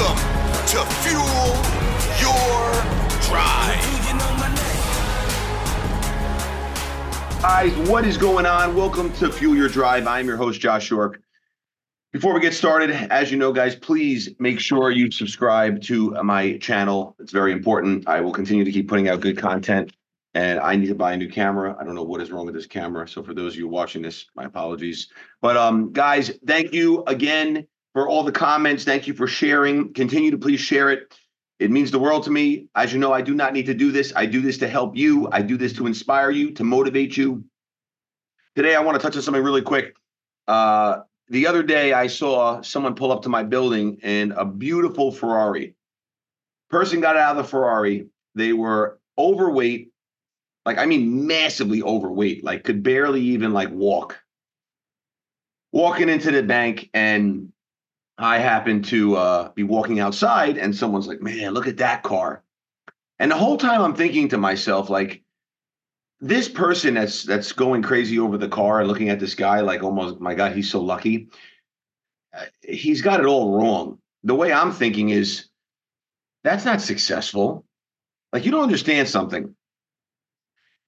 Welcome to Fuel Your Drive. Guys, what is going on? Welcome to Fuel Your Drive. I'm your host, Josh York. Before we get started, as you know, guys, please make sure you subscribe to my channel. It's very important. I will continue to keep putting out good content, and I need to buy a new camera. I don't know what is wrong with this camera. So, for those of you watching this, my apologies. But, um, guys, thank you again for all the comments. Thank you for sharing. Continue to please share it. It means the world to me. As you know, I do not need to do this. I do this to help you. I do this to inspire you, to motivate you. Today, I want to touch on something really quick. Uh, the other day, I saw someone pull up to my building in a beautiful Ferrari. Person got out of the Ferrari. They were overweight, like I mean, massively overweight, like could barely even like walk. Walking into the bank, and I happen to uh, be walking outside, and someone's like, "Man, look at that car!" And the whole time I'm thinking to myself, like, this person that's that's going crazy over the car and looking at this guy, like, almost, my God, he's so lucky. Uh, he's got it all wrong. The way I'm thinking is, that's not successful. Like, you don't understand something.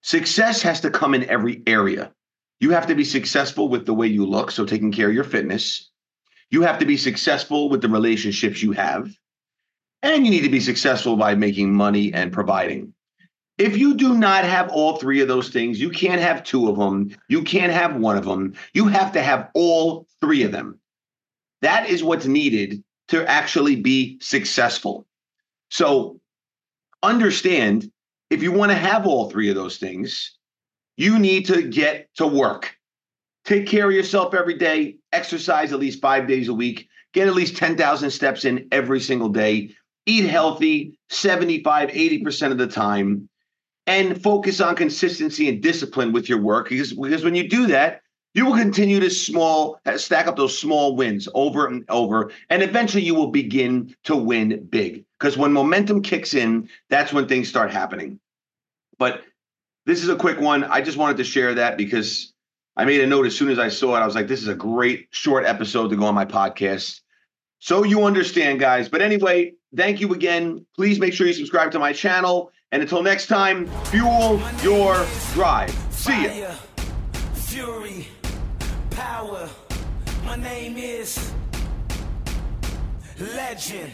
Success has to come in every area. You have to be successful with the way you look, so taking care of your fitness you have to be successful with the relationships you have, and you need to be successful by making money and providing. If you do not have all three of those things, you can't have two of them, you can't have one of them. You have to have all three of them. That is what's needed to actually be successful. So understand if you want to have all three of those things, you need to get to work. Take care of yourself every day, exercise at least five days a week, get at least 10,000 steps in every single day, eat healthy 75, 80% of the time, and focus on consistency and discipline with your work. Because, because when you do that, you will continue to small uh, stack up those small wins over and over, and eventually you will begin to win big. Because when momentum kicks in, that's when things start happening. But this is a quick one. I just wanted to share that because I made a note as soon as I saw it. I was like, this is a great short episode to go on my podcast. So you understand, guys. But anyway, thank you again. Please make sure you subscribe to my channel. And until next time, fuel your drive. See ya. Fury, power. My name is Legend.